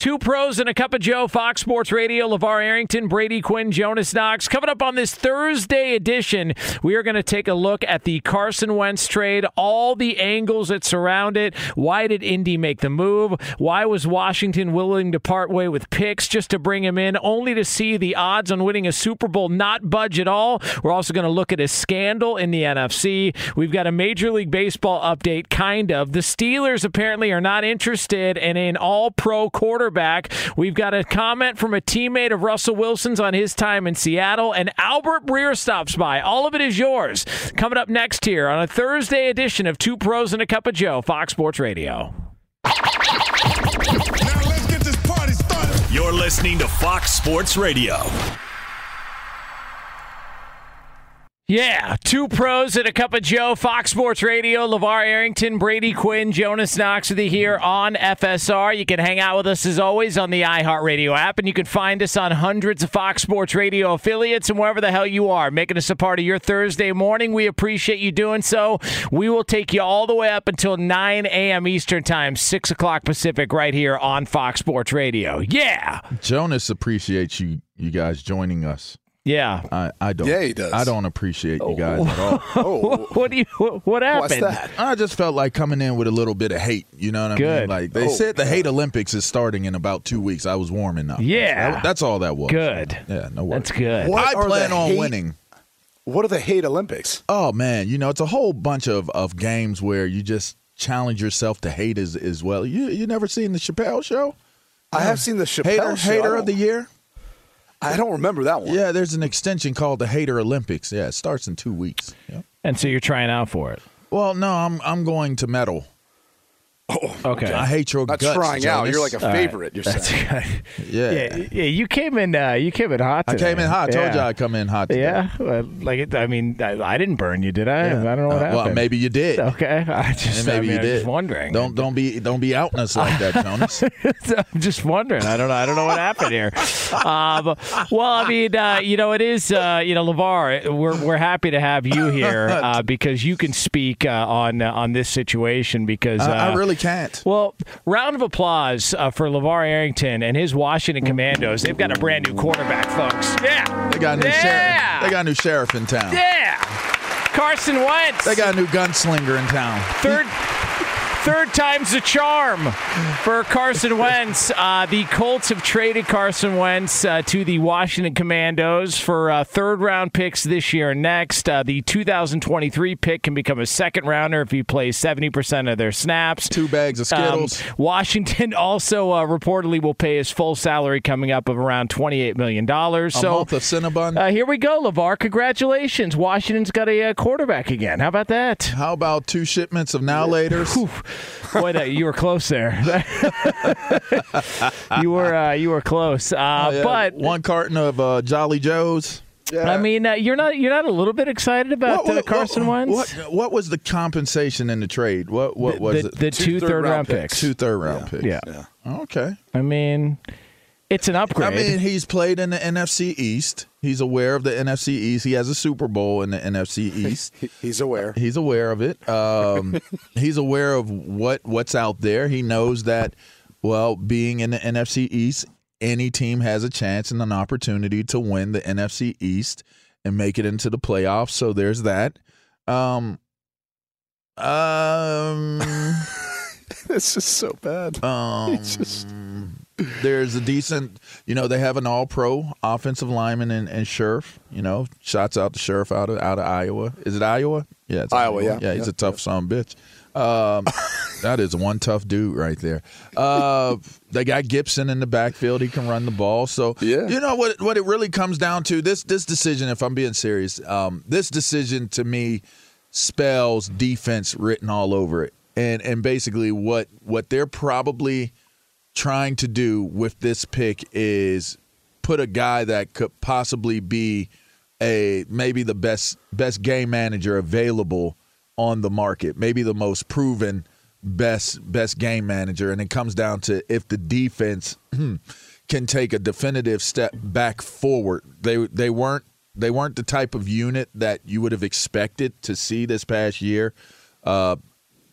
Two pros and a cup of Joe, Fox Sports Radio, LeVar Arrington, Brady Quinn, Jonas Knox. Coming up on this Thursday edition, we are going to take a look at the Carson Wentz trade, all the angles that surround it. Why did Indy make the move? Why was Washington willing to part way with picks just to bring him in, only to see the odds on winning a Super Bowl not budge at all? We're also going to look at a scandal in the NFC. We've got a Major League Baseball update, kind of. The Steelers apparently are not interested in an all pro quarterback quarterback. We've got a comment from a teammate of Russell Wilson's on his time in Seattle, and Albert Breer stops by. All of it is yours. Coming up next here on a Thursday edition of Two Pros and a Cup of Joe, Fox Sports Radio. You're listening to Fox Sports Radio. Yeah, two pros and a cup of Joe, Fox Sports Radio, LeVar Arrington, Brady Quinn, Jonas Knox with you here on FSR. You can hang out with us as always on the iHeartRadio app, and you can find us on hundreds of Fox Sports Radio affiliates and wherever the hell you are, making us a part of your Thursday morning. We appreciate you doing so. We will take you all the way up until 9 a.m. Eastern Time, 6 o'clock Pacific, right here on Fox Sports Radio. Yeah. Jonas appreciates you you guys joining us. Yeah. I, I don't. Yeah, he does. I don't appreciate you guys at all. Oh, what do you? What, what happened? what's that? I just felt like coming in with a little bit of hate. You know what I Good. mean? Like they Oh, said, the God. hate Olympics is starting in about two weeks. I was warming up. Yeah. That- that's all that was. Good. Yeah, no worries. That's good. What I plan on hate- winning. What are the hate Olympics? Oh man, you know it's a whole bunch of, of games where you just challenge yourself to hate as as well. You you never seen the Chappelle show? I have seen the Chappelle Hater show. Hater of the Year. I don't remember that one. Yeah, there's an extension called the Hater Olympics. Yeah, it starts in two weeks. Yeah. And so you're trying out for it. Well, no, I'm I'm going to medal. Okay. I hate your Not guts. trying out. You're like a All right. favorite. You're saying. good. yeah. Yeah, yeah. You came in. Uh, you came in hot. I Today. came in hot. I told Yeah. you I come in hot. Today. Yeah, well, like it, I mean, I, I didn't burn you, did I? I don't know what Uh, happened. Well, maybe you did. Okay, I just And maybe I mean, you I'm did. just wondering. Don't don't be don't be outing us like that, Jonas. I'm just wondering. I don't know. I don't know what happened here. Um, well, I mean, uh, you know, it is. Uh, you know, Levar, we're we're happy to have you here uh, because you can speak uh, on uh, on this situation because uh, I, I really can't. Well, round of applause uh, for LeVar Arrington and his Washington Commandos. They've got a brand new quarterback, folks. Yeah. They got a new yeah. sheriff. They got a new sheriff in town. Yeah. Carson Wentz. They got a new gunslinger in town. third. Third time's the charm for Carson Wentz. Uh, the Colts have traded Carson Wentz uh, to the Washington Commandos for uh, third round picks this year and next. Uh, the 2023 pick can become a second rounder if he plays 70% of their snaps. Two bags of Um, Skittles. Washington also uh, reportedly will pay his full salary coming up of around $28 million. a So month of Cinnabon. uh, here we go, LeVar. Congratulations. Washington's got a uh, quarterback again. How about that? How about two shipments of now laters? Boy, that, you were close there. you were uh, you were close, uh, Oh, yeah. but one carton of uh, Jolly Joes. I mean, uh, you're not you're not a little bit excited about uh, Carson what, Wentz? What, what was the compensation in the trade? What what The- was the- it? the two Two third-round third-round picks. picks. Two third round picks. Yeah. Okay. I mean, it's an upgrade. I mean, he's played in the NFC East. He's aware of the NFC East. He has a Super Bowl in the NFC East. He's aware. He's aware of it. Um, he's aware of what what's out there. He knows that. Well, being in the NFC East, any team has a chance and an opportunity to win the NFC East and make it into the playoffs. So there's that. Um, um, this is so bad. Um, It's just- there's a decent, you know, they have an all-pro offensive lineman and, in Scherff. You know, shots out to Scherff out of out of Iowa. Is it Iowa? Yeah, it's Iowa, yeah. yeah. He's Yeah, a tough son of a bitch. Um, that is one tough dude right there. Uh, they got Gibson in the backfield. He can run the ball. So Yeah. you know what? What it really comes down to this this decision. If I'm being serious, um, this decision to me spells defense written all over it. And and basically what what they're probably trying to do with this pick is put a guy that could possibly be a maybe the best best game manager available on the market, maybe the most proven best best game manager and it comes down to if the defense can take a definitive step back forward. They they weren't they weren't the type of unit that you would have expected to see this past year. Uh,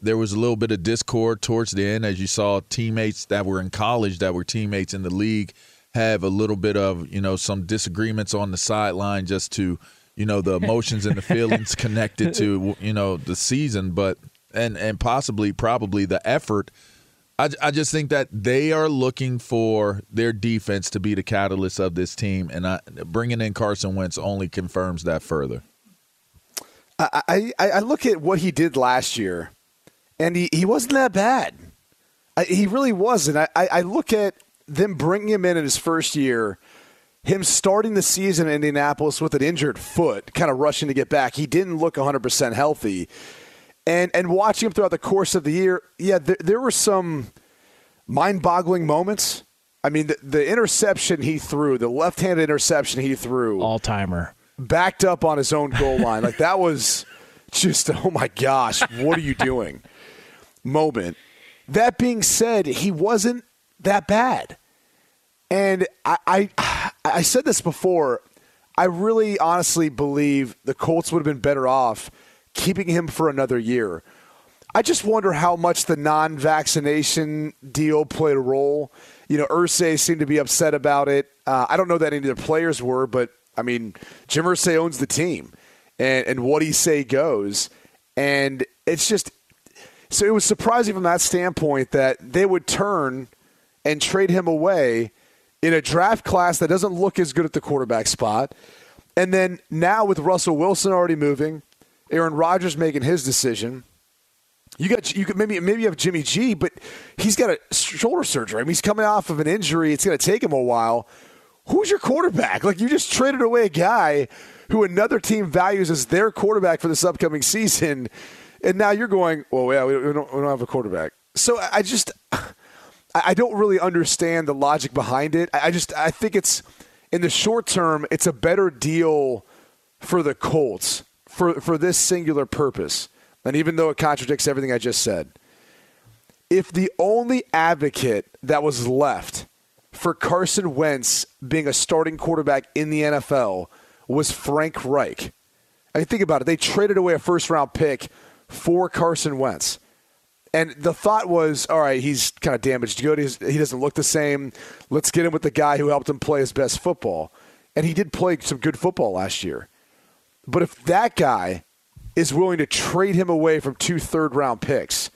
there was a little bit of discord towards the end as you saw teammates that were in college that were teammates in the league have a little bit of you know some disagreements on the sideline just to you know the emotions and the feelings connected to you know the season but and and possibly probably the effort I, I just think that they are looking for their defense to be the catalyst of this team, and I, bringing in Carson Wentz only confirms that further. I, I, I look at what he did last year, and he, he wasn't that bad. I, he really wasn't. I, I I look at them bringing him in in his first year, him starting the season in Indianapolis with an injured foot, kind of rushing to get back. He didn't look 100% healthy. And, and watching him throughout the course of the year, yeah, there, there were some mind boggling moments. I mean, the, the interception he threw, the left handed interception he threw, all timer. backed up on his own goal line. Like that was just oh my gosh, what are you doing? Moment. That being said, he wasn't that bad. And I, I I said this before. I really honestly believe the Colts would have been better off keeping him for another year. I just wonder how much the non-vaccination deal played a role. You know, Irsay seemed to be upset about it. Uh, I don't know that any of the players were, but I mean, Jim Irsay owns the team, and and what he say goes. And it's just so it was surprising from that standpoint that they would turn and trade him away in a draft class that doesn't look as good at the quarterback spot. And then now with Russell Wilson already moving, Aaron Rodgers making his decision. You got you could maybe maybe you have Jimmy G, but he's got a shoulder surgery. I mean, he's coming off of an injury. It's going to take him a while. Who's your quarterback? Like you just traded away a guy who another team values as their quarterback for this upcoming season, and now you're going, well, yeah, we don't, we don't have a quarterback. So I just I don't really understand the logic behind it. I just I think it's in the short term, it's a better deal for the Colts for for this singular purpose. And even though it contradicts everything I just said, if the only advocate that was left for Carson Wentz being a starting quarterback in the NFL was Frank Reich. I mean, think about it. They traded away a first round pick for Carson Wentz. And the thought was, all right, he's kind of damaged good. He's, he doesn't look the same. Let's get him with the guy who helped him play his best football. And he did play some good football last year. But if that guy is willing to trade him away from two third round picks,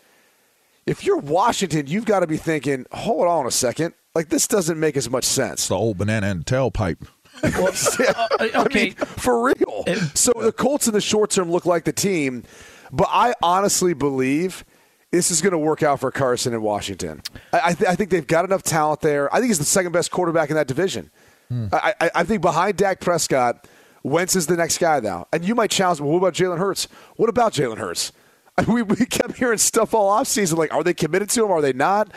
if you're Washington, you've got to be thinking, hold on a second. Like, this doesn't make as much sense. The old banana and tailpipe. I mean, for real. so the Colts in the short term look like the team, but I honestly believe this is going to work out for Carson in Washington. I, I, th- I think they've got enough talent there. I think he's the second best quarterback in that division. Hmm. I, I, I think behind Dak Prescott, Wentz is the next guy now. And you might challenge, well, what about Jalen Hurts? What about Jalen Hurts? We, we kept hearing stuff all offseason like, are they committed to him? Are they not?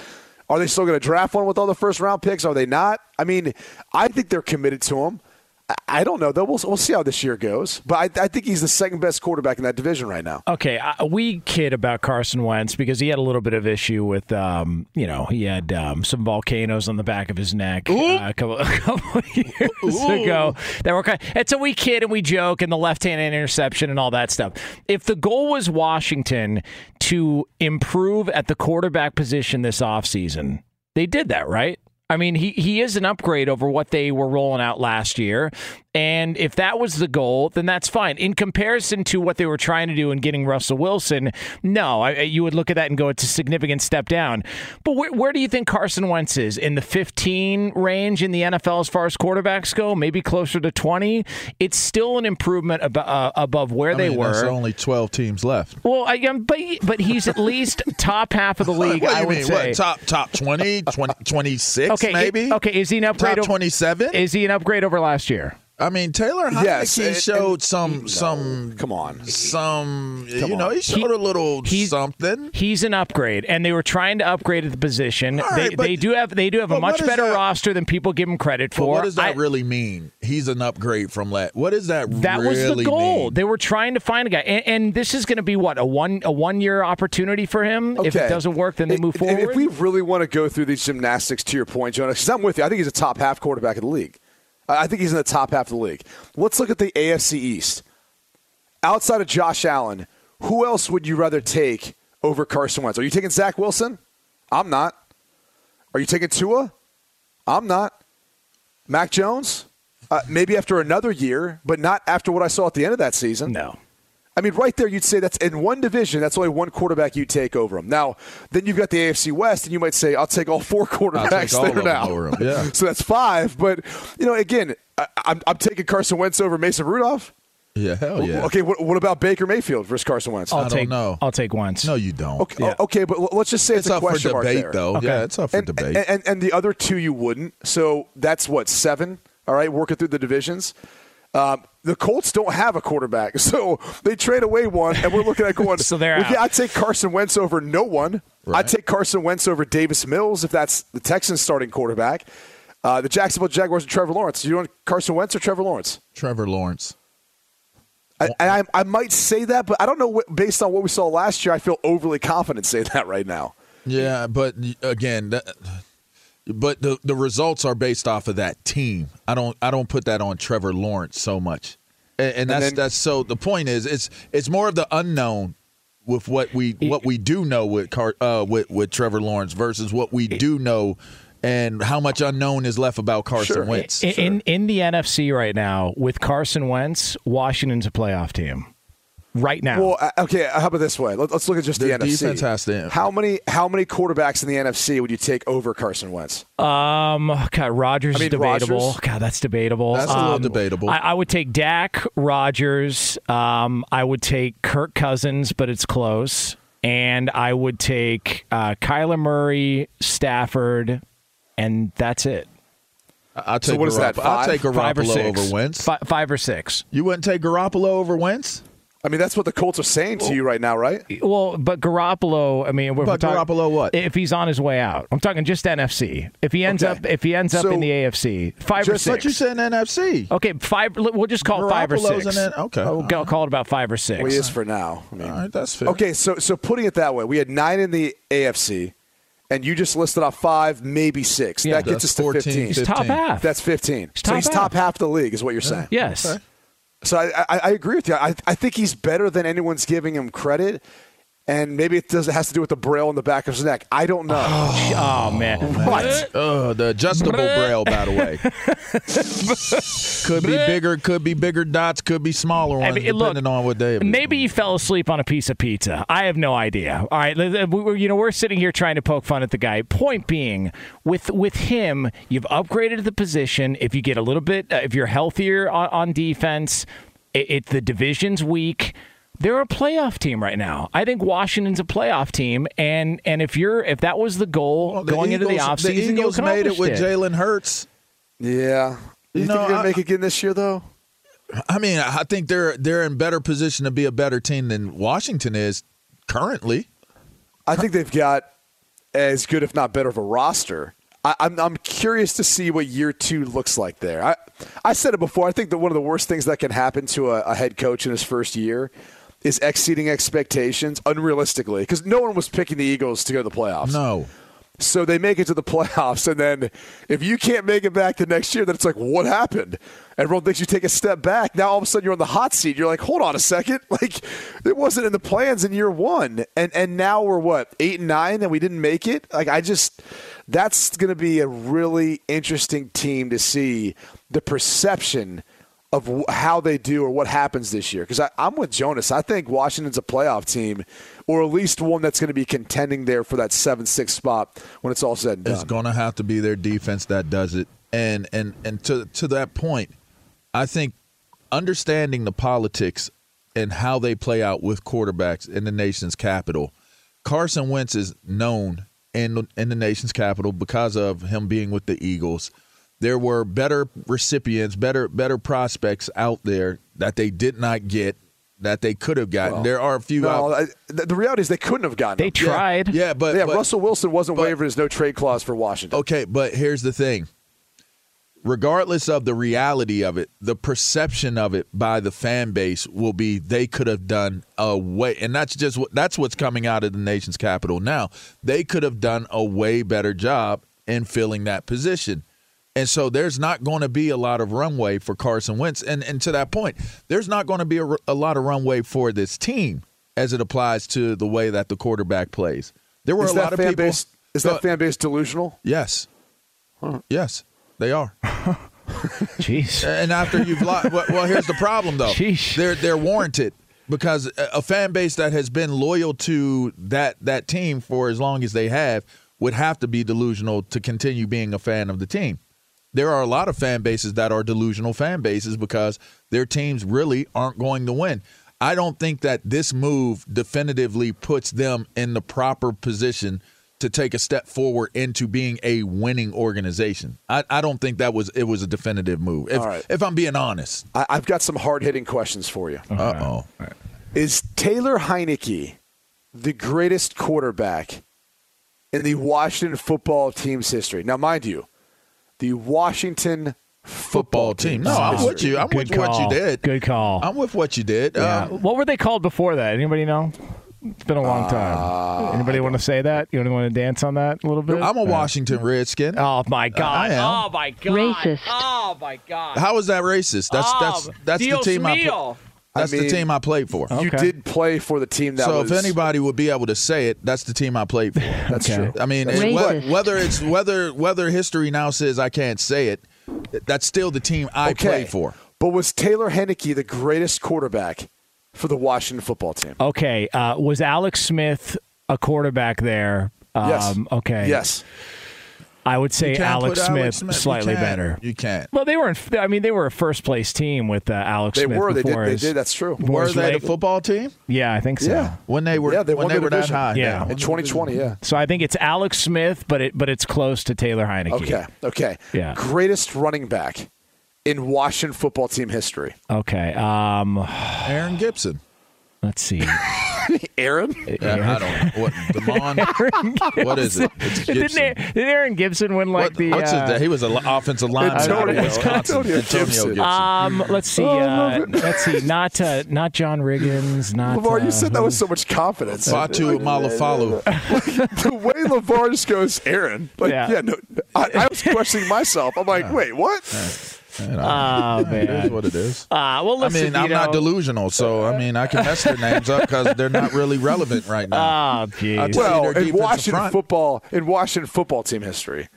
Are they still going to draft one with all the first round picks? Are they not? I mean, I think they're committed to him. I- I don't know though. We'll, we'll see how this year goes. But I, I think he's the second best quarterback in that division right now. Okay, uh, we kid about Carson Wentz because he had a little bit of issue with, um, you know, he had um, some volcanoes on the back of his neck uh, a couple, a couple of years ago. That were kind. and so we kid and we joke and the left-hand interception and all that stuff. If the goal was Washington to improve at the quarterback position this offseason, they did that, right? I mean, he, he is an upgrade over what they were rolling out last year. And if that was the goal, then that's fine. In comparison to what they were trying to do in getting Russell Wilson, no, I, you would look at that and go, it's a significant step down. But where, where do you think Carson Wentz is? In the 15 range in the NFL as far as quarterbacks go? Maybe closer to 20? It's still an improvement ab- uh, above where I they mean, were. There's only 12 teams left. well, I, um, but, but he's at least top half of the league, what do I you would mean? say. What, top top 20, 20 26 okay, maybe? okay, is he an upgrade? Top over- 27? Is he an upgrade over last year? I mean, Taylor Heinicke Yes, and- showed some no, some come on. some Come you know, on. he showed a little he's- something. He's an upgrade, and they were trying to upgrade at the position. All they, but- they do have they do have a much better that- roster than people give him credit for. what does that I- really mean? He's an upgrade from that. What does that that really was the goal. mean? They were trying to find a guy, and, and this is going to be what a one a one year opportunity for him. If it doesn't work, then they If- move forward. If we really want to go through these gymnastics, to your point, Jonas, because I'm with you. I think he's a top half quarterback in the league. I think he's in the top half of the league. Let's look at the AFC East. Outside of Josh Allen, who else would you rather take over Carson Wentz? Are you taking Zach Wilson? I'm not. Are you taking Tua? I'm not. Mac Jones? Uh, maybe after another year, but not after what I saw at the end of that season. no. I mean, right there, you'd say that's in one division. That's only one quarterback you take over him. Now, then you've got the AFC West, and you might say, "I'll take all four quarterbacks all there of them now." over yeah. so that's five. But you know, again, I, I'm, I'm taking Carson Wentz over Mason Rudolph. Yeah, hell yeah. Okay, what, what about Baker Mayfield versus Carson Wentz? I'll don't take know. I'll take Wentz. No, you don't. okay, yeah. okay, but let's just say it's, It's a up for question mark debate, there. though. Okay. Yeah, it's up for and, debate. And, and, and the other two you wouldn't. So that's what seven. All right, working through the divisions. Um, the Colts don't have a quarterback, so they trade away one, and we're looking at going. So they're well, out. yeah, I'd take Carson Wentz over no one. Right. I'd take Carson Wentz over Davis Mills if that's the Texans' starting quarterback. Uh, the Jacksonville Jaguars and Trevor Lawrence. You want Carson Wentz or Trevor Lawrence? Trevor Lawrence. I, I, I might say that, but I don't know. What, based on what we saw last year, I feel overly confident saying that right now. Yeah, but again, that, but the the results are based off of that team. I don't I don't put that on Trevor Lawrence so much, and, and that's then- that's so. The point is, it's it's more of the unknown with what we what we do know with Car, uh, with with Trevor Lawrence versus what we do know, and how much unknown is left about Carson Sure. Wentz. in, in in the NFC right now with Carson Wentz, Washington's a playoff team. Right now, Well, uh, okay. How about this way? Let, us look at just the, The NFC. defense has to- How many how many quarterbacks in the NFC would you take over Carson Wentz? Um, God, Rodgers I mean, is debatable. Rodgers? God, that's debatable. That's a little Um, debatable. I, I would take Dak, Rodgers. Um, I would take Kirk Cousins, but it's close. And I would take uh, Kyler Murray, Stafford, and that's it. I'll take what is that, Garoppolo- I'll five? take Five or Garoppolo six. over Wentz. Fi- five or six. You wouldn't take Garoppolo over Wentz? I mean, that's what the Colts are saying to you right now, right? Well, but Garoppolo. I mean, if we're But talking- Garoppolo what? If he's on his way out, I'm talking just NFC. If he ends Okay. up, if he ends up in the AFC, five or just six. But you said NFC. Okay, five. We'll just call it five or Garoppolo's six. in it? Okay. We'll go- call it about five or six. Well, he is for now. I mean, All right, that's fair. okay, so so putting it that way, we had nine in the AFC, and you just listed off five, maybe six. Yeah. that gets That's us to 14, fifteen. He's top half. That's fifteen. He's so top he's half. top half of the league, is what you're saying. yes. Okay. So I, I, I agree with you. I, I think he's better than anyone's giving him credit. And maybe it does it has to do with the braille in the back of his neck. I don't know. Oh man. What? Oh, the adjustable braille, by the way. could be bigger, could be bigger dots, could be smaller I ones, mean, look, depending on what day. Maybe you fell asleep on a piece of pizza. I have no idea. All right, we- we- you know we're sitting here trying to poke fun at the guy. Point being, with with him, you've upgraded the position. If you get a little bit, uh, if you're healthier on, on defense, it, it the division's weak. They're a playoff team right now. I think Washington's a playoff team, and and if you're if that was the goal Well, the going into the offseason, the you Eagles made it accomplished with Jalen Hurts. Yeah. You, You think know, you're gonna I- make it again this year, though? I mean, I think they're they're in better position to be a better team than Washington is currently. I think they've got as good, if not better, of a roster. I, I'm, I'm curious to see what year two looks like there. I, I said it before. I think that one of the worst things that can happen to a, a head coach in his first year is exceeding expectations unrealistically because no one was picking the Eagles to go to the playoffs. No. So they make it to the playoffs, and then if you can't make it back the next year, then it's like, what happened? Everyone thinks you take a step back. Now all of a sudden you're on the hot seat. You're like, hold on a second, like it wasn't in the plans in year one, and and now we're what eight and nine, and we didn't make it. Like I just, that's going to be a really interesting team to see the perception of how they do or what happens this year. Because I'm with Jonas. I think Washington's a playoff team, or at least one that's going to be contending there for that seven six spot when it's all said and done. It's going to have to be their defense that does it. And and and to to that point, I think understanding the politics and how they play out with quarterbacks in the nation's capital. Carson Wentz is known in in the nation's capital because of him being with the Eagles. There were better recipients, better better prospects out there that they did not get that they could have gotten. Well, there are a few No, out I, the, the reality is they couldn't have gotten. They him. tried. Yeah, but yeah, but- Russell Wilson wasn't but- waiving his no trade clause for Washington. Okay, but here's the thing. Regardless of the reality of it, the perception of it by the fan base will be they could have done a way, and that's just what that's what's coming out of the nation's capital now. They could have done a way better job in filling that position. And so there's not going to be a lot of runway for Carson Wentz. And, and to that point, there's not going to be a, a lot of runway for this team as it applies to the way that the quarterback plays. There were Is a lot of people. base? Is Go- that fan base delusional? Yes. Yes, they are. Jeez. And after you've lost, well, well, here's the problem though. Sheesh. They're they're warranted because a a fan base that has been loyal to that that team for as long as they have would have to be delusional to continue being a fan of the team. There are a lot of fan bases that are delusional fan bases because their teams really aren't going to win. I don't think that this move definitively puts them in the proper position to take a step forward into being a winning organization. I, I don't think that was it was a definitive move. If, All right. if I'm being honest. I, I've got some hard hitting questions for you. Uh oh. Is Taylor Heinicke the greatest quarterback in the Washington football team's history? Now, mind you, the Washington Football team. No, I'm with you. I'm Good with what you did. Good call. I'm with what you did. Yeah. Um, what were they called before that? Anybody know? It's been a long time. Anybody want to say that? You want to dance on that a little bit? I'm a Washington Redskin. Oh my god! I am. Oh my god! Racist. Oh my god! How is that racist? That's that's Oh, that's the Dios team I mío. pl- that's I the team I played for. You Okay. did play for the team that so was. if anybody would be able to say it, that's the team I played for. That's Okay. true. I mean, That's and true. whe- Racist. whether it's whether whether history now says I can't say it, that's still the team I okay. played for. But was Taylor Heinicke the greatest quarterback for the Washington football team? Okay, uh, was Alex Smith a quarterback there? Um, yes. Okay. Yes. I would say Alex Smith, Alex Smith. Slightly can't. better. You can't. Well, they were. In, I mean, they were a first place team with uh, Alex They Smith. were. They did. before They did. That's true. Were they leg- the football team Yeah, I think so. Yeah. when they were Yeah, they when won they the were that division. high? Yeah. In 2020, yeah. So I think it's Alex Smith, but it but it's close to Taylor Heinicke. Okay. Okay. Yeah. Greatest running back in Washington football team history. Okay. Um, Aaron Gibson. Let's see. Aaron? Yeah, I don't know what Demond. what is it? It's Didn't, Aaron- didn't Aaron Gibson win like What- the? what's uh, his, he was an offensive lineman out of Antonio- Wisconsin. Antonio Gibson. Um, let's see. Oh, uh, let's see. Not uh, not John Riggins. Not. LeVar, uh, you said that with so much confidence. Fatu Malafalu. the way LeVar just goes, Aaron. Like, Yeah. yeah, no, I, I was questioning myself. I'm like, wait, what? You know, Oh it is man. what it is. Uh, well, I mean, I'm not delusional, so I uh, mean, I can mess their names up because they're not really relevant right now. Ah, oh, I jeez. tell you Well, in Washington front. football, in Washington football team history,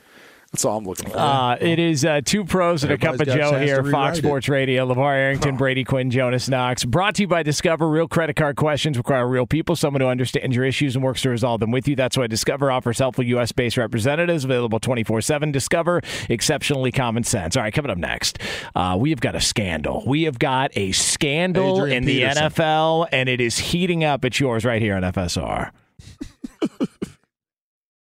that's all I'm looking for. Uh, it is uh, two pros and a cup of Everybody's got a Joe here, Fox rewrite it. Sports Radio. LeVar Arrington, Brady Quinn, Jonas Knox. Brought to you by Discover. Real credit card questions require real people, someone who understands your issues and works to resolve them with you. That's why Discover offers helpful U.S. based representatives available 24 7. Discover, exceptionally common sense. All right, coming up next, uh, we have got a scandal. We have got a scandal Adrian in the NFL, and it is heating up. It's yours right here on FSR.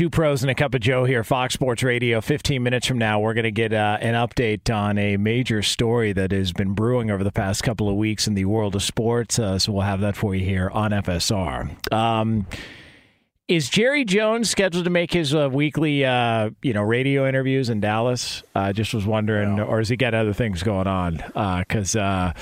Two pros and a cup of Joe here, Fox Sports Radio. 15 minutes from now, we're going to get uh, an update on a major story that has been brewing over the past couple of weeks in the world of sports. Uh, so we'll have that for you here on FSR. Um, is Jerry Jones scheduled to make his uh, weekly, uh, you know, radio interviews in Dallas? I just was wondering, or has he got other things going on? Because uh,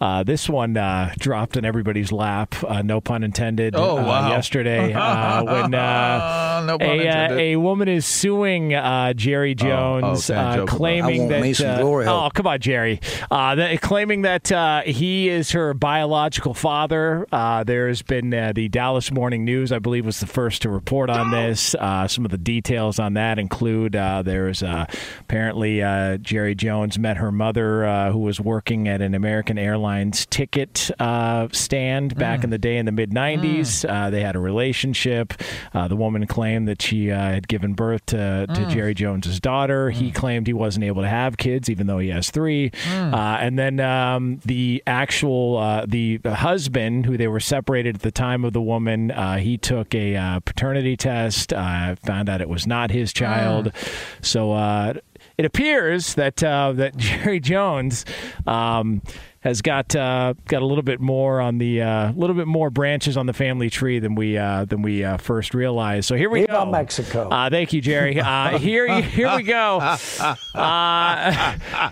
uh, this one uh, dropped in everybody's lap, uh, no pun intended. Oh, uh, wow. yesterday uh, when uh, No pun a, uh, a woman is suing uh, Jerry Jones, oh, can't uh, joke about it. claiming I want that. me uh, oh, come on, Jerry! Uh, that, claiming that uh, he is her biological father. Uh, there's been uh, the Dallas Morning News, I believe, was the first to report on this. Uh, some of the details on that include uh, there's uh, apparently uh, Jerry Jones met her mother, uh, who was working at an American Airlines ticket uh, stand back in the day in the mid 90s. Uh, they had a relationship. Uh, the woman claimed that she uh, had given birth to, to Jerry Jones's daughter. He claimed he wasn't able to have kids, even though he has three. Uh, and then um, the actual uh, the husband, who they were separated at the time of the woman, uh, he took a uh, paternity test. Uh, found out it was not his child. So uh, it appears that uh, that Jerry Jones. Um, has got uh, got a little bit more on the a little bit more branches on the family tree than we uh, than we uh, first realized. So here we Viva go. Mexico. Uh, thank you, Jerry. Uh, here here we go. Uh,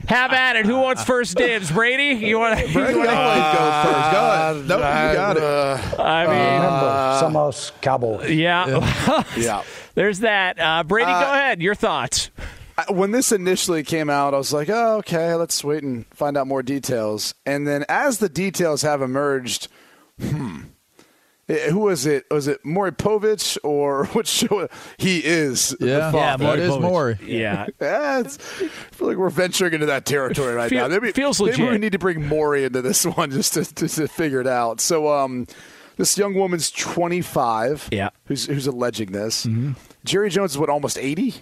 have at it. Who wants first dibs? Brady, you want? Brady always goes first. Go ahead. No, you got it. Uh, I mean, Remember, somos cowboys. yeah. yeah. There's that. Uh, Brady, go ahead. Your thoughts. I- when this initially came out, I was like, "Oh, okay, let's wait and find out more details." And then, as the details have emerged, hmm, eh, who was it? Was it Maury Povich or which show? He is. the Yeah, father. that is Maury. Yeah. Yeah, it's, I feel like we're venturing into that territory right Feel- now. Maybe, feels maybe we need to bring Maury into this one just to, just to figure it out. So, um, this young woman's 25. Yeah. Who's who's alleging this? Jerry Jones is what almost 80.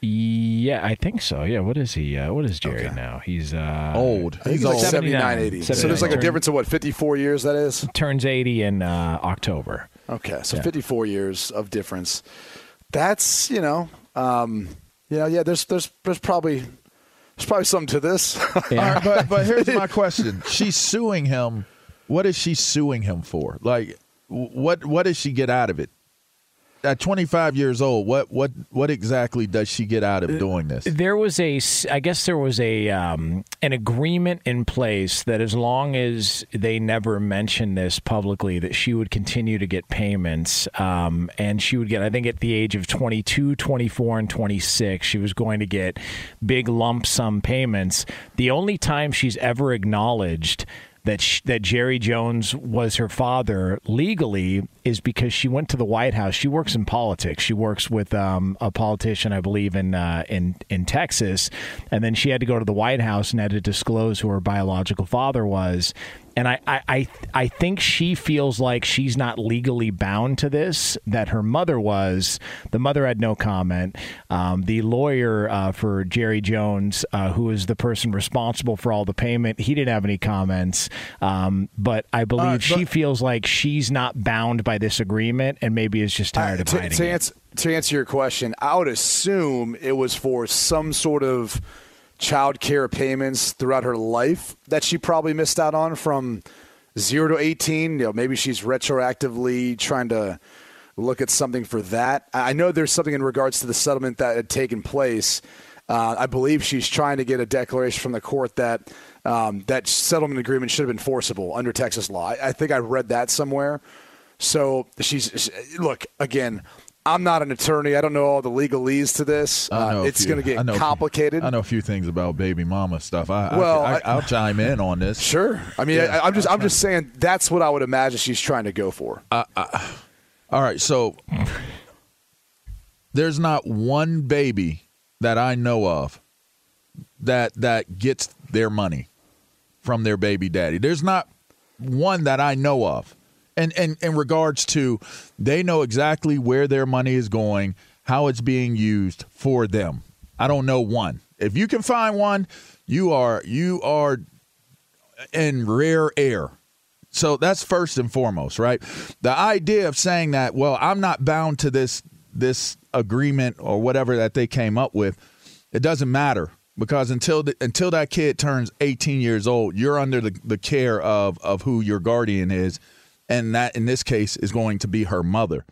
Yeah, I think so. Yeah. What is he? Uh, what is Jerry now? He's uh, Old. I He's he's like old. 79, 80. So there's like a difference of what 54 years that is. Turns 80 in uh, October. Okay, so 54 years of difference. That's you know, um, you know, yeah. There's there's there's probably there's probably something to this. All right, but but here's my question: She's suing him. What is she suing him for? Like, what what does she get out of it? At 25 years old, what what what exactly does she get out of doing this? There was a, I guess there was a um, an agreement in place that as long as they never mentioned this publicly, that she would continue to get payments, um, and she would get, I think, at the age of 22, 24, and 26, she was going to get big lump sum payments. The only time she's ever acknowledged that sh- that Jerry Jones was her father legally is because she went to the White House. She works in politics. She works with um, a politician, I believe, in uh, in in Texas, and then she had to go to the White House and had to disclose who her biological father was. And I, I, I, I think she feels like she's not legally bound to this, that her mother was. The mother had no comment. Um, the lawyer uh, for Jerry Jones, uh, who is the person responsible for all the payment, he didn't have any comments. Um, but I believe Uh, she feels like she's not bound by this agreement and maybe is just tired of to, hiding to answer to answer your question, I would assume it was for some sort of child care payments throughout her life that she probably missed out on from zero to eighteen. You know, maybe she's retroactively trying to look at something for that. I I know there's something in regards to the settlement that had taken place. Uh, I believe she's trying to get a declaration from the court that um, that settlement agreement should have been forcible under Texas law. I, I think I read that somewhere. So she's look again. I'm not an attorney. I don't know all the legalese to this. Uh, it's going to I get know a few- complicated. I know a few things about baby mama stuff. I, Well, I, I- I, will chime in on this. Sure. I mean, Yeah, I, I'm just I'm just saying that's what I would imagine she's trying to go for. All right, so there's not one baby that I know of that that gets their money from their baby daddy. There's not one that I know of. And and in regards to they know exactly where their money is going, how it's being used for them. I don't know one. If you can find one, you are you are in rare air. So that's first and foremost, right? The idea of saying that, well, I'm not bound to this this agreement or whatever that they came up with, it doesn't matter because until the, until that kid turns 18 years old, you're under the, the care of of who your guardian is, and that in this case is going to be her mother.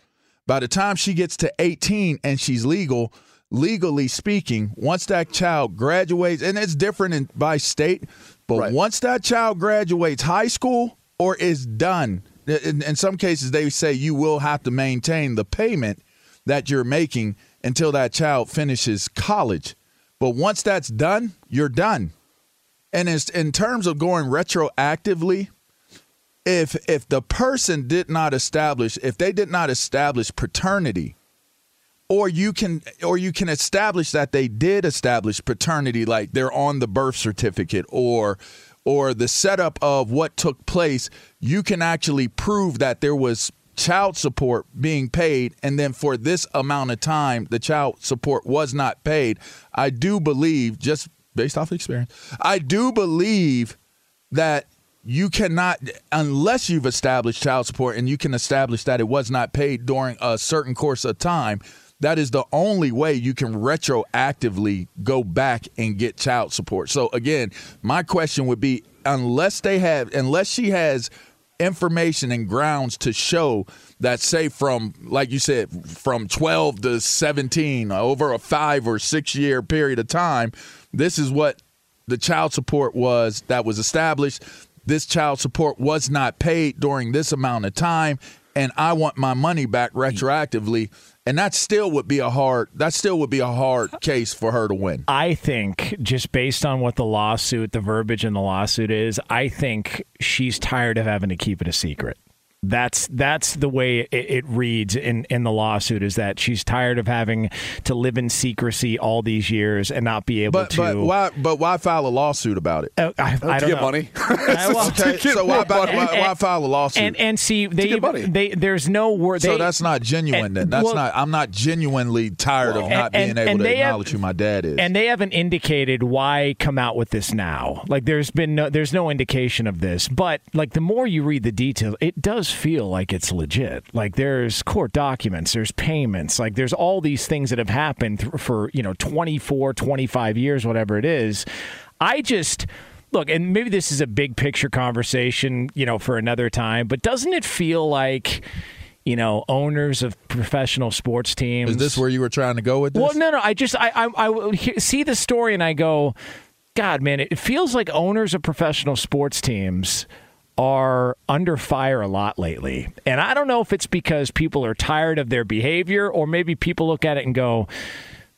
By the time she gets to 18 and she's legal, legally speaking, once that child graduates, and it's different in, by state, but Right. once that child graduates high school or is done, in, in some cases they say you will have to maintain the payment that you're making until that child finishes college. But once that's done, you're done. And it's, in terms of going retroactively, if if the person did not establish, if they did not establish paternity, or you can or you can establish that they did establish paternity, like they're on the birth certificate or or the setup of what took place, you can actually prove that there was child support being paid. And then for this amount of time the child support was not paid. I do believe just based off experience i do believe that you cannot unless you've established child support and you can establish that it was not paid during a certain course of time that is the only way you can retroactively go back and get child support. So again my question would be unless they have unless she has information and grounds to show that say from like you said from 12 to 17 over a 5 or 6 year period of time this is what the child support was that was established this child support was not paid during this amount of time and I want my money back retroactively and that still would be a hard that still would be a hard case for her to win I think just based on what the lawsuit, the verbiage in the lawsuit is, I think she's tired of having to keep it a secret. That's that's the way it, it reads in, in the lawsuit is that she's tired of having to live in secrecy all these years and not be able but to. but why but why file a lawsuit about it Uh, I, I to don't get know. money. I- well, okay so why, why, money. why, why file a lawsuit and and see they get money. they there's no word. So they- that's not genuine. and- then that's well- not. I'm not genuinely tired of And- not being and- able and to they have- acknowledge who my dad is. and they haven't indicated why come out with this now. Like there's been no there's no indication of this. But like the more you read the details, it does feel like it's legit. Like there's court documents, there's payments, like there's all these things that have happened th- for, you know, 24, 25 years whatever it is. I just look, and maybe this is a big picture conversation, you know, for another time, but doesn't it feel like you know, owners of professional sports teams. is this where you were trying to go with this? Well, no, no. I just I I, I see the story and I go, God, man, it feels like owners of professional sports teams are under fire a lot lately. And I don't know if it's because people are tired of their behavior or maybe people look at it and go,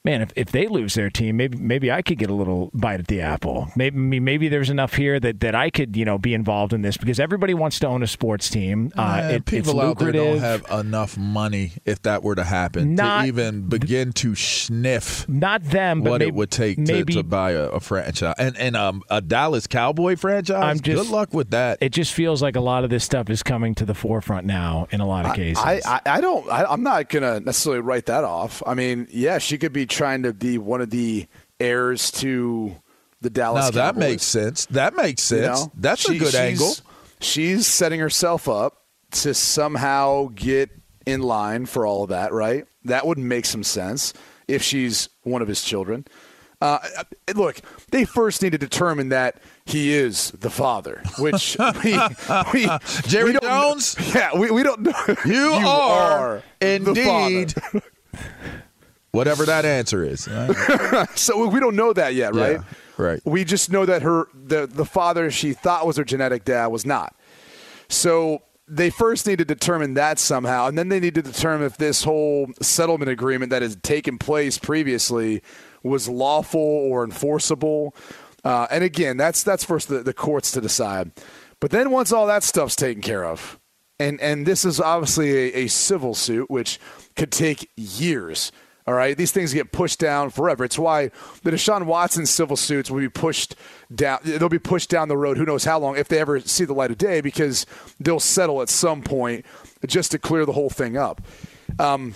man, if, if they lose their team, maybe maybe I could get a little bite at the apple. Maybe maybe there's enough here that, that I could you know be involved in this because everybody wants to own a sports team. Uh, Man, it, it's people out there don't have enough money if that were to happen Not- to even begin to sniff Not them, but what maybe, it would take to, maybe to buy a, a franchise and and um, a Dallas Cowboy franchise. I'm just- Good luck with that. it just feels like a lot of this stuff is coming to the forefront now in a lot of cases. I, I, I don't. I, I'm not gonna necessarily write that off. I mean, yeah, she could be trying to be one of the heirs to the Dallas. now that makes sense. That makes You sense. know? That's a good she's- angle. She's setting herself up to somehow get in line for all of that, right? That would make some sense if she's one of his children. Uh, look, they first need to determine that he is the father, which we, we Jerry we Jones? Yeah, we, we don't know. You, are, the indeed. whatever that answer is. So we don't know that yet, right? Yeah, right. We just know that her the the father she thought was her genetic dad was not. So they first need to determine that somehow, and then they need to determine if this whole settlement agreement that has taken place previously was lawful or enforceable. Uh, and again, that's that's for the, the courts to decide. But then once all that stuff's taken care of, and and this is obviously a, a civil suit, which could take years. All right, these things get pushed down forever. It's why the Deshaun Watson civil suits will be pushed down. They'll be pushed down the road. Who knows how long if they ever see the light of day, because they'll settle at some point just to clear the whole thing up. Um,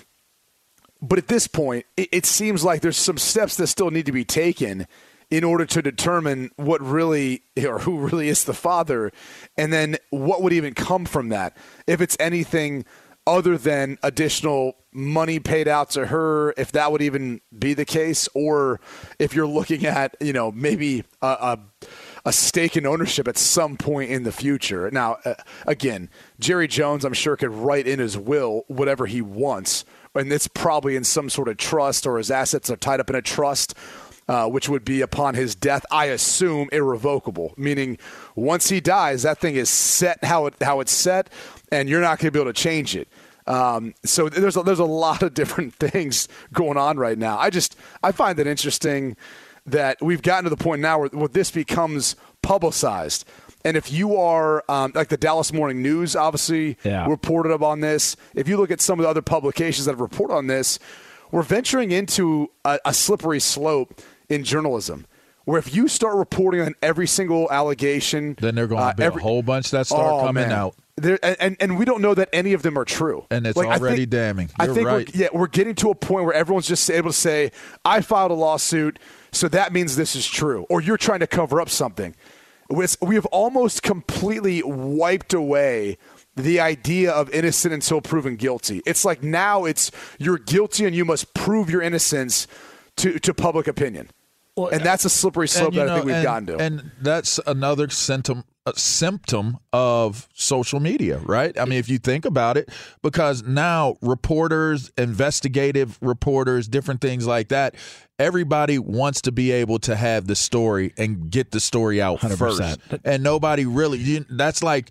but at this point, it, it seems like there's some steps that still need to be taken in order to determine what really or who really is the father, and then what would even come from that. If it's anything other than additional money paid out to her, if that would even be the case, or if you're looking at you know maybe a, a, a stake in ownership at some point in the future. Now, uh, again, Jerry Jones, I'm sure, could write in his will whatever he wants, and it's probably in some sort of trust or his assets are tied up in a trust. Uh, which would be upon his death, I assume irrevocable. Meaning, once he dies, that thing is set how it how it's set, and you're not going to be able to change it. Um, so there's a, there's a lot of different things going on right now. I just I find it interesting that we've gotten to the point now where, where this becomes publicized. And if you are um, like the Dallas Morning News, obviously Yeah. reported up on this. If you look at some of the other publications that have reported on this, we're venturing into a, a slippery slope in journalism. Where if you start reporting on every single allegation, Then they're going to uh, be every- a whole bunch that start Oh, coming man. out. There, and, and, and we don't know that any of them are true. And it's Like, I already think- damning. I You're think right. we're, yeah, we're getting to a point where everyone's just able to say, "I filed a lawsuit, so that means this is true," or "You're trying to cover up something." It's- We have almost completely wiped away the idea of innocent until proven guilty. It's like now it's you're guilty and you must prove your innocence to, to public opinion. and that's a slippery slope And, you that I think we've and, gotten to. And that's another symptom a symptom of social media, right? I mean, if you think about it, because now reporters, investigative reporters, different things like that, everybody wants to be able to have the story and get the story out 100%. first, and nobody really. You, that's like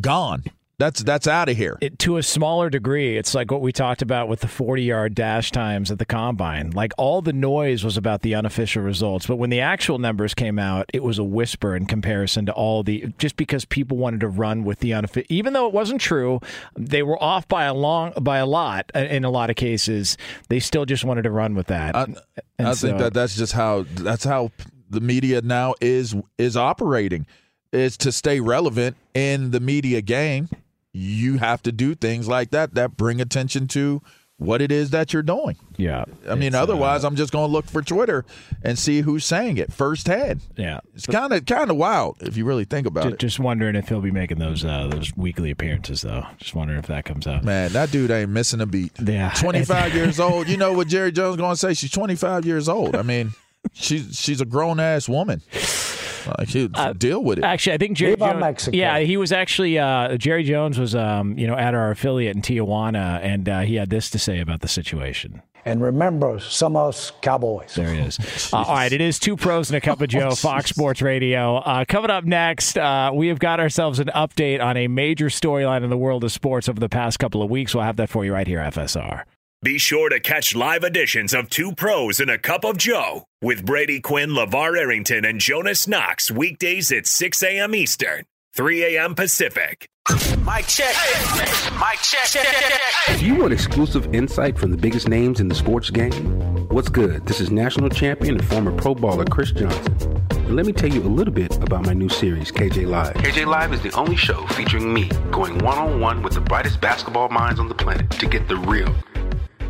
gone. That's that's out of here. it, to a smaller degree, it's like what we talked about with the 40 yard dash times at the combine. Like all the noise was about the unofficial results, but when the actual numbers came out, it was a whisper in comparison to all the just because people wanted to run with the unofficial. Even though it wasn't true, they were off by a long by a lot uh, in a lot of cases. They still just wanted to run with that. I, I so- think that that's just how that's how the media now is is operating is to stay relevant in the media game. You have to do things like that that bring attention to what it is that you're doing. yeah, I mean, uh, otherwise, I'm just going to look for Twitter and see who's saying it firsthand. yeah. It's kind of kind of wild if you really think about Ju- it. Just wondering if he'll be making those uh, those weekly appearances, though. Just wondering if that comes out. Man, that dude ain't missing a beat. Yeah. 25 years old. You know what Jerry Jones going to say? She's 25 years old. I mean, she's she's a grown ass woman. Like, she, deal with it. Actually, I think Jerry Viva Jones. Mexico. Yeah, he was actually uh, Jerry Jones was um, you know at our affiliate in Tijuana, and uh, he had this to say about the situation. And remember, some of us cowboys. There he is. Uh, all right, it is two pros and a cup of Joe, Fox Sports Radio. Uh, coming up next, uh, we have got ourselves an update on a major storyline in the world of sports over the past couple of weeks. We'll have that for you right here, FSR. Be sure to catch live editions of Two Pros and a Cup of Joe with Brady Quinn, LaVar Arrington, and Jonas Knox weekdays at 6 a.m. Eastern, 3 a.m. Pacific. Mike check. Mike check. Do you want exclusive insight from the biggest names in the sports game? What's good? This is national champion and former pro baller Chris Johnson. And let me tell you a little bit about my new series, KJ Live. KJ Live is the only show featuring me going one on one with the brightest basketball minds on the planet to get the real.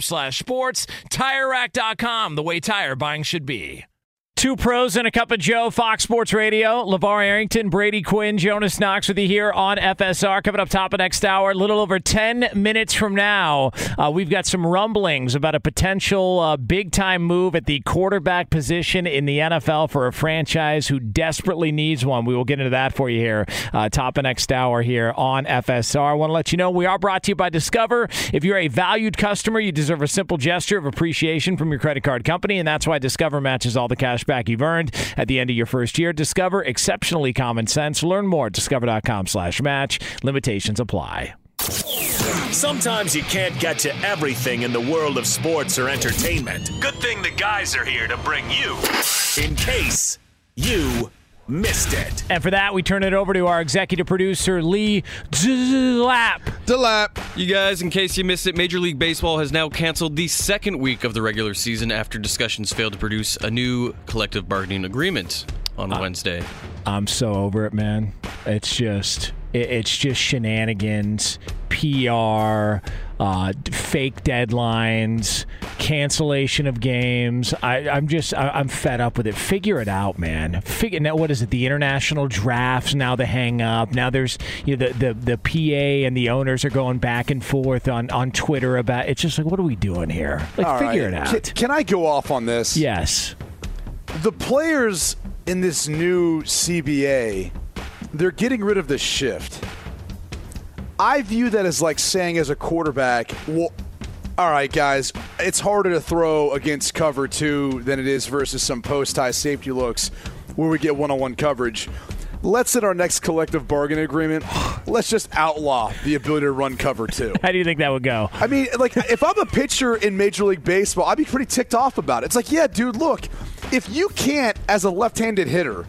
slash sports. tire TireRack.com, the way tire buying should be. Two pros and a cup of Joe, Fox Sports Radio. LaVar Arrington, Brady Quinn, Jonas Knox with you here on FSR. Coming up top of next hour, a little over 10 minutes from now, uh, we've got some rumblings about a potential uh, big time move at the quarterback position in the NFL for a franchise who desperately needs one. We will get into that for you here, uh, top of next hour here on FSR. I want to let you know we are brought to you by Discover. If you're a valued customer, you deserve a simple gesture of appreciation from your credit card company, and that's why Discover matches all the cash back you've earned at the end of your first year. Discover exceptionally common sense. Learn more at discover.com slash match. Limitations apply. Sometimes you can't get to everything in the world of sports or entertainment. Good thing the guys are here to bring you in case you missed it. And for that, we turn it over to our executive producer, Lee Delap. Delap. You guys, in case you missed it, Major League Baseball has now canceled the second week of the regular season after discussions failed to produce a new collective bargaining agreement on uh, Wednesday. I'm so over it, man. It's just it, it's just shenanigans, PR, uh, fake deadlines, cancellation of games. I, I'm just I, I'm fed up with it. Figure it out, man. Figure now. What is it? The international drafts now the hang up. Now there's you know the, the the PA and the owners are going back and forth on on Twitter about. It's just like what are we doing here? Like All figure right. it out. Can, can I go off on this? yes. The players in this new CBA, they're getting rid of the shift. I view that as like saying as a quarterback, well, all right, guys, it's harder to throw against cover two than it is versus some post high safety looks where we get one on one coverage. Let's in our next collective bargaining agreement, let's just outlaw the ability to run cover two. How do you think that would go? I mean, like, if I'm a pitcher in Major League Baseball, I'd be pretty ticked off about it. It's like, yeah, dude, look, if you can't, as a left handed hitter,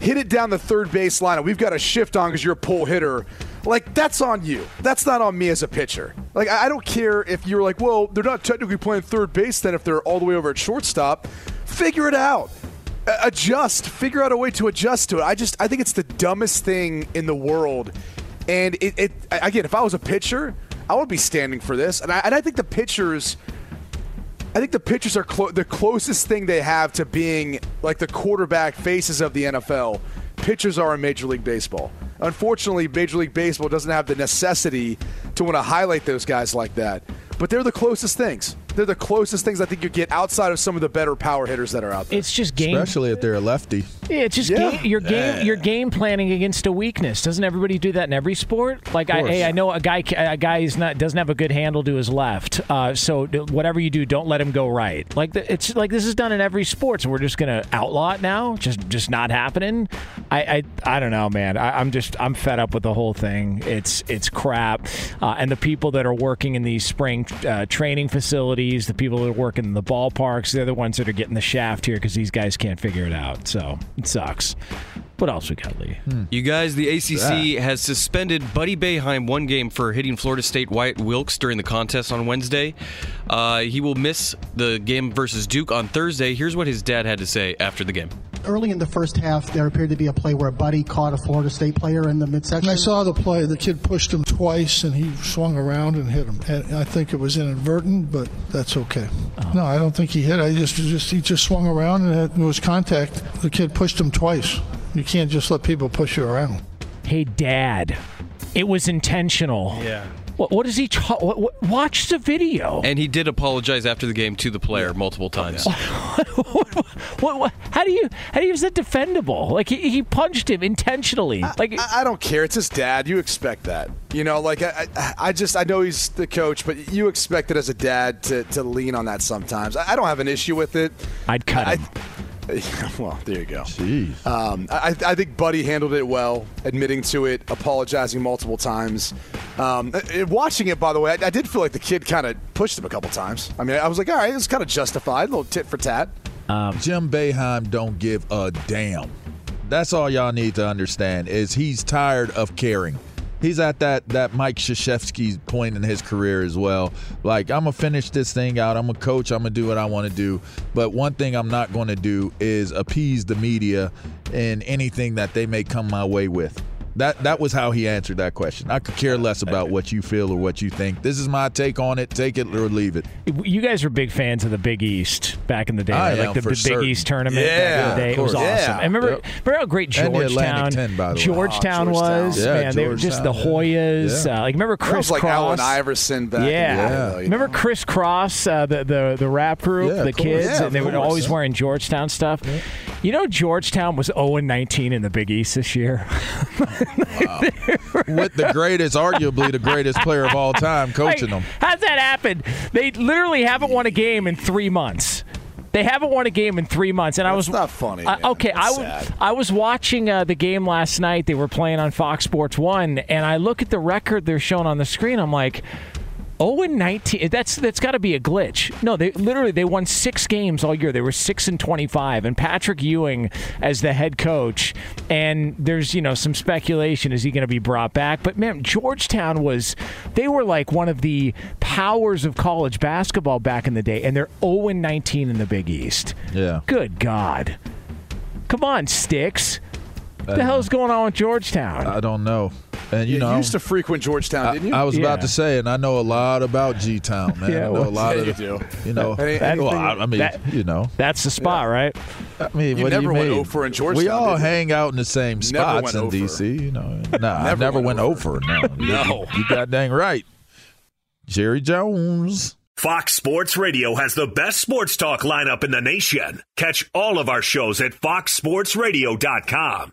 hit it down the third base line and we've got a shift on because you're a pull hitter, like, that's on you. That's not on me as a pitcher. Like, I don't care if you're like, well, they're not technically playing third base then if they're all the way over at shortstop. Figure it out. A- adjust. Figure out a way to adjust to it. I just, I think it's the dumbest thing in the world. And it, it again, if I was a pitcher, I would be standing for this. And I, and I think the pitchers. I think the pitchers are clo- the closest thing they have to being like the quarterback faces of the NFL. Pitchers are in Major League Baseball. Unfortunately, Major League Baseball doesn't have the necessity to want to highlight those guys like that. But they're the closest things. They're the closest things I think you get outside of some of the better power hitters that are out there. It's just game. Especially if they're a lefty. Yeah, it's just Yeah. game, your game. Your game planning against a weakness. Doesn't everybody do that in every sport? Like, I, hey, I know a guy. A guy is not doesn't have a good handle to his left. Uh, so whatever you do, don't let him go right. Like the, it's like this is done in every sport. So we're just gonna outlaw it now. Just just not happening. I I, I don't know, man. I, I'm just I'm fed up with the whole thing. It's it's crap. Uh, and the people that are working in these spring uh, training facilities, the people that are working in the ballparks, they're the ones that are getting the shaft here because these guys can't figure it out. So it sucks. What else we got, Lee? You guys, the ACC has suspended Buddy Boeheim one game for hitting Florida State Wyatt Wilkes during the contest on Wednesday. Uh, he will miss the game versus Duke on Thursday. Here's what his dad had to say after the game. Early in the first half, there appeared to be a play where a Buddy caught a Florida State player in the midsection. I saw the play. The kid pushed him twice, and he swung around and hit him. And I think it was inadvertent, but that's okay. Uh-huh. No, I don't think he hit. I just, just he just swung around and it was contact. The kid pushed him twice. You can't just let people push you around. Hey, Dad, it was intentional. Yeah. What, what is he? Ta- what, what, watch the video. And he did apologize after the game to the player multiple times. What, what, how do you? How do you? Is that defendable? Like he, he punched him intentionally. Like I, I don't care. It's his dad. You expect that. You know, like I, I, I just I know he's the coach, but you expect it as a dad to, to lean on that sometimes. I, I don't have an issue with it. I'd cut I, him. well, there you go. Jeez. Um, I, I think Buddy handled it well, admitting to it, apologizing multiple times. Um, uh, watching it, by the way, I, I did feel like the kid kind of pushed him a couple times. I mean, I was like, all right, it's kind of justified, a little tit for tat. Jim Boeheim don't give a damn. That's all y'all need to understand is he's tired of caring. He's at that that Mike Krzyzewski's point in his career as well. Like I'm gonna finish this thing out. I'm a coach. I'm gonna do what I want to do. But one thing I'm not going to do is appease the media in anything that they may come my way with. That that was how he answered that question. I could care less about what you feel or what you think. This is my take on it. Take it or leave it. You guys were big fans of the Big East back in the day, I right? am, like the, for the Big certain. East tournament Yeah, back in the day. of It was course. awesome. Yeah. And remember, Yep. remember how great And the Georgetown, 10, by the. Georgetown Oh, Georgetown. was. Yeah, man, they were just the Hoyas. Yeah. Uh, like remember That Chris was like Cross? Allen Iverson back. in the Yeah. day, Remember know? Kris Kross, uh, the, the the rap group, Yeah, the kids, Yeah, and they of were always wearing Georgetown stuff. You know, Georgetown was 0 19 in the Big East this year. With the greatest, arguably the greatest player of all time coaching Like, them. How's that happen? They literally haven't won a game in three months. They haven't won a game in three months, and I was That's not funny, I- man. okay, I was. I was watching uh, the game last night. They were playing on Fox Sports One, and I look at the record they're showing on the screen. I'm like. 0 and 19. Eh, that's that's got to be a glitch. No, they literally they won six games all year. They were six and 25, and Patrick Ewing as the head coach. And there's you know some speculation is he going to be brought back? But man, Georgetown was they were like one of the powers of college basketball back in the day, and they're 0 and 19 in the Big East. Yeah. Good God, come on, sticks. What the hell's going on with Georgetown? I don't know. And you You know, used to frequent Georgetown, I, didn't you? I was Yeah. about to say, and I know a lot about G Town, man. Yeah, I know well, a lot yeah, of you do. you know. Any- well, I, I mean, that- you know. That's the spot, right? I mean, You what never do you went mean? over in We all hang out in the same Never spots in over. DC. You know, nah, I Never never went went over. No, No. you got dang right. Jerry Jones. Fox Sports Radio has the best sports talk lineup in the nation. Catch all of our shows at foxsportsradio.com.